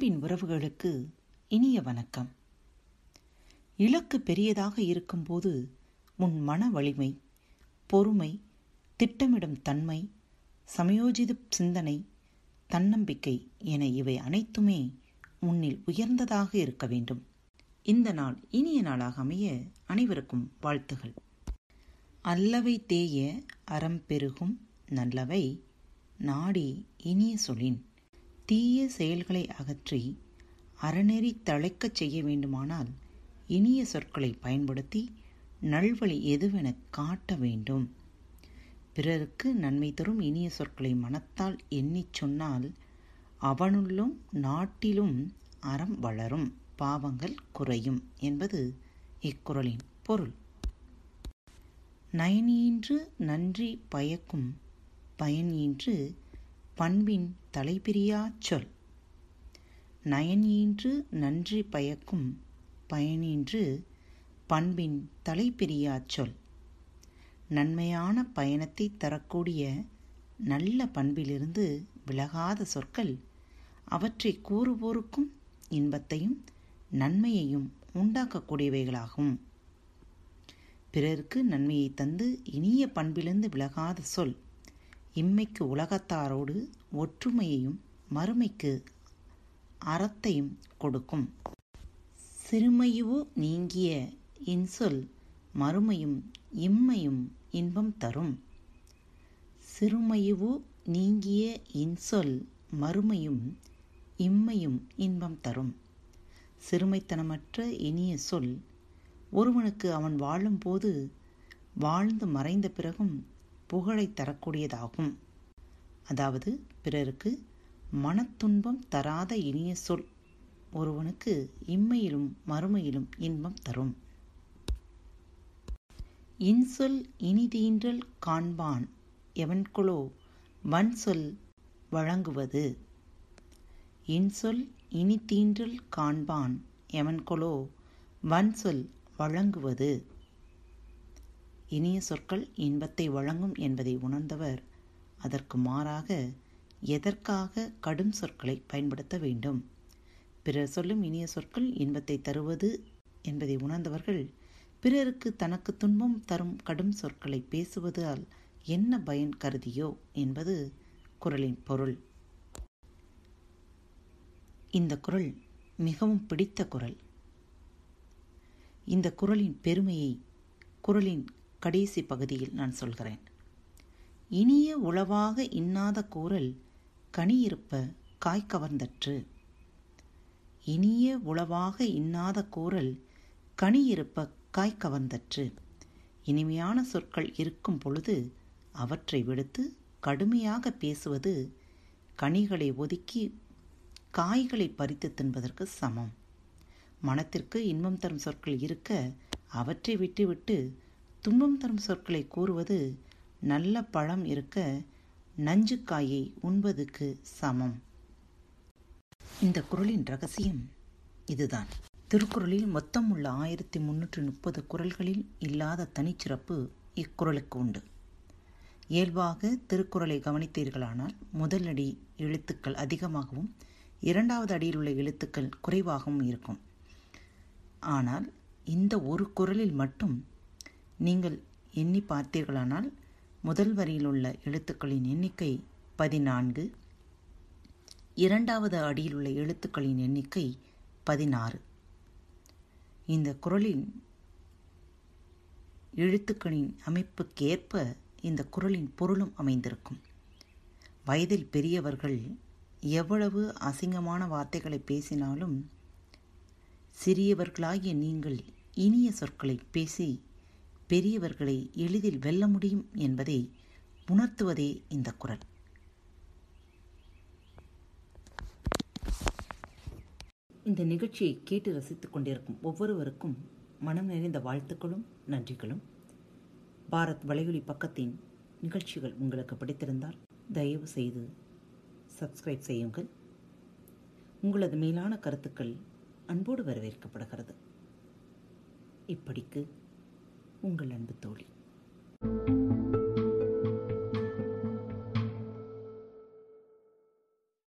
அன்பின் உறவுகளுக்கு இனிய வணக்கம். இலக்கு பெரியதாக இருக்கும்போது உன் மன வலிமை பொறுமை திட்டமிடும் தன்மை சமயோஜித சிந்தனை தன்னம்பிக்கை என இவை அனைத்துமே உன்னில் உயர்ந்ததாக இருக்க வேண்டும். இந்த நாள் இனிய நாளாக அமைய அனைவருக்கும் வாழ்த்துகள். அல்லவை தேய அறம் பெருகும் நல்லவை நாடி இனிய சொலின் தீய செயல்களை அகற்றி அறநெறி தழைக்கச் செய்ய வேண்டுமானால் இனிய சொற்களை பயன்படுத்தி நல்வழி எதுவென காட்ட வேண்டும். பிறருக்கு நன்மை தரும் இனிய சொற்களை மனத்தால் எண்ணிச் சொன்னால் அவனுள்ளும் நாட்டிலும் அறம் வளரும் பாவங்கள் குறையும் என்பது இக்குறளின் பொருள். நயனீன்று நன்றி பயக்கும் பயனின்று பண்பின் தலைப்பிரியாச் சொல். நயனீன்று நன்றி பயக்கும் பயனின்று பண்பின் தலைபிரியாச் சொல். நன்மையான பயணத்தை தரக்கூடிய நல்ல பண்பிலிருந்து விலகாத சொற்கள் அவற்றை கூறுவோருக்கும் இன்பத்தையும் நன்மையையும் உண்டாக்கக்கூடியவைகளாகும். பிறருக்கு நன்மையை தந்து இனிய பண்பிலிருந்து விலகாத சொல். இம்மைக்கு உலகத்தாரோடு ஒற்றுமையையும் மறுமைக்கு அறத்தையும் கொடுக்கும். சிறுமையுவோ நீங்கிய இன்சொல் மறுமையும் இம்மையும் இன்பம் தரும். சிறுமையுவோ நீங்கிய இன்சொல் மறுமையும் இம்மையும் இன்பம் தரும். சிறுமைத்தனமற்ற இனிய சொல் ஒருவனுக்கு அவன் வாழும்போது வாழ்ந்து மறைந்த பிறகும் புகழை தரக்கூடியதாகும். அதாவது பிறருக்கு மனத்துன்பம் தராத இனிய சொல் ஒருவனுக்கு இம்மையிலும் மறுமையிலும் இன்பம் தரும். இன்சொல் இனிதீன்றல் காண்பான் எவன்கொலோ வன்சொல் வழங்குவது. இன்சொல் இனி தீன்றல் காண்பான் எவன்கொலோ வன்சொல் வழங்குவது. இனிய சொற்கள் இன்பத்தை வழங்கும் என்பதை உணர்ந்தவர். அதற்கு மாறாக எதற்காக கடும் சொற்களை பயன்படுத்த வேண்டும்? பிறர் சொல்லும் இனிய சொற்கள் இன்பத்தை தருவது என்பதை உணர்ந்தவர்கள் பிறருக்கு தனக்கு துன்பம் தரும் கடும் சொற்களை பேசுவதால் என்ன பயன் கருதியோ என்பது குரலின் பொருள். இந்த குரல் மிகவும் பிடித்த குரல். இந்த குரலின் பெருமையை குரலின் கடைசி பகுதியில் நான் சொல்கிறேன். இனிய உளவாக இன்னாத கூறல் கனியிருப்ப காய்கவர்ந்தற்று இனிய உளவாக இன்னாத கூறல் கனியிருப்ப காய்கவர்ந்தற்று இனிமையான சொற்கள் இருக்கும் பொழுது அவற்றை விடுத்து கடுமையாக பேசுவது கனிகளை ஒதுக்கி காய்களை பறித்து தின்பதற்கு சமம். மனத்திற்கு இன்பம் தரும் சொற்கள் இருக்க அவற்றை விட்டுவிட்டு துன்பம் தரும் சொற்களை கூறுவது நல்ல பழம் இருக்க நஞ்சுக்காயை உண்பதுக்கு சமம். இந்த குரலின் ரகசியம் இதுதான். திருக்குறளில் மொத்தம் உள்ள ஆயிரத்தி முன்னூற்றி முப்பது குரல்களில் இல்லாத தனிச்சிறப்பு இக்குறளுக்கு உண்டு. இயல்பாக திருக்குறளை கவனித்தீர்களானால் முதல் அடி எழுத்துக்கள் அதிகமாகவும் இரண்டாவது அடியில் உள்ள எழுத்துக்கள் குறைவாகவும் இருக்கும். ஆனால் இந்த ஒரு குரலில் மட்டும் நீங்கள் எண்ணி பார்த்தீர்களானால் முதல் வரியில் உள்ள எழுத்துக்களின் எண்ணிக்கை பதினான்கு. இரண்டாவது அடியில் உள்ள எழுத்துக்களின் எண்ணிக்கை பதினாறு. இந்த குரலின் எழுத்துக்களின் அமைப்புக்கேற்ப இந்த குரலின் பொருளும் அமைந்திருக்கும். வயதில் பெரியவர்கள் எவ்வளவு அசிங்கமான வார்த்தைகளை பேசினாலும் சிறியவர்களாகிய நீங்கள் இனிய சொற்களை பேசி பெரியவர்களை எளிதில் வெல்ல முடியும் என்பதை உணர்த்துவதே இந்த குரல். இந்த நிகழ்ச்சியை கேட்டு ரசித்துக் கொண்டிருக்கும் ஒவ்வொருவருக்கும் மனம் நிறைந்த வாழ்த்துக்களும் நன்றிகளும். பாரத் வலையொலி பக்கத்தின் நிகழ்ச்சிகள் உங்களுக்கு பிடித்திருந்தால் தயவு செய்து சப்ஸ்கிரைப் செய்யுங்கள். உங்களது மேலான கருத்துக்கள் அன்போடு வரவேற்கப்படுகிறது. இப்படிக்கு உங்கள் அன்பு தோழி.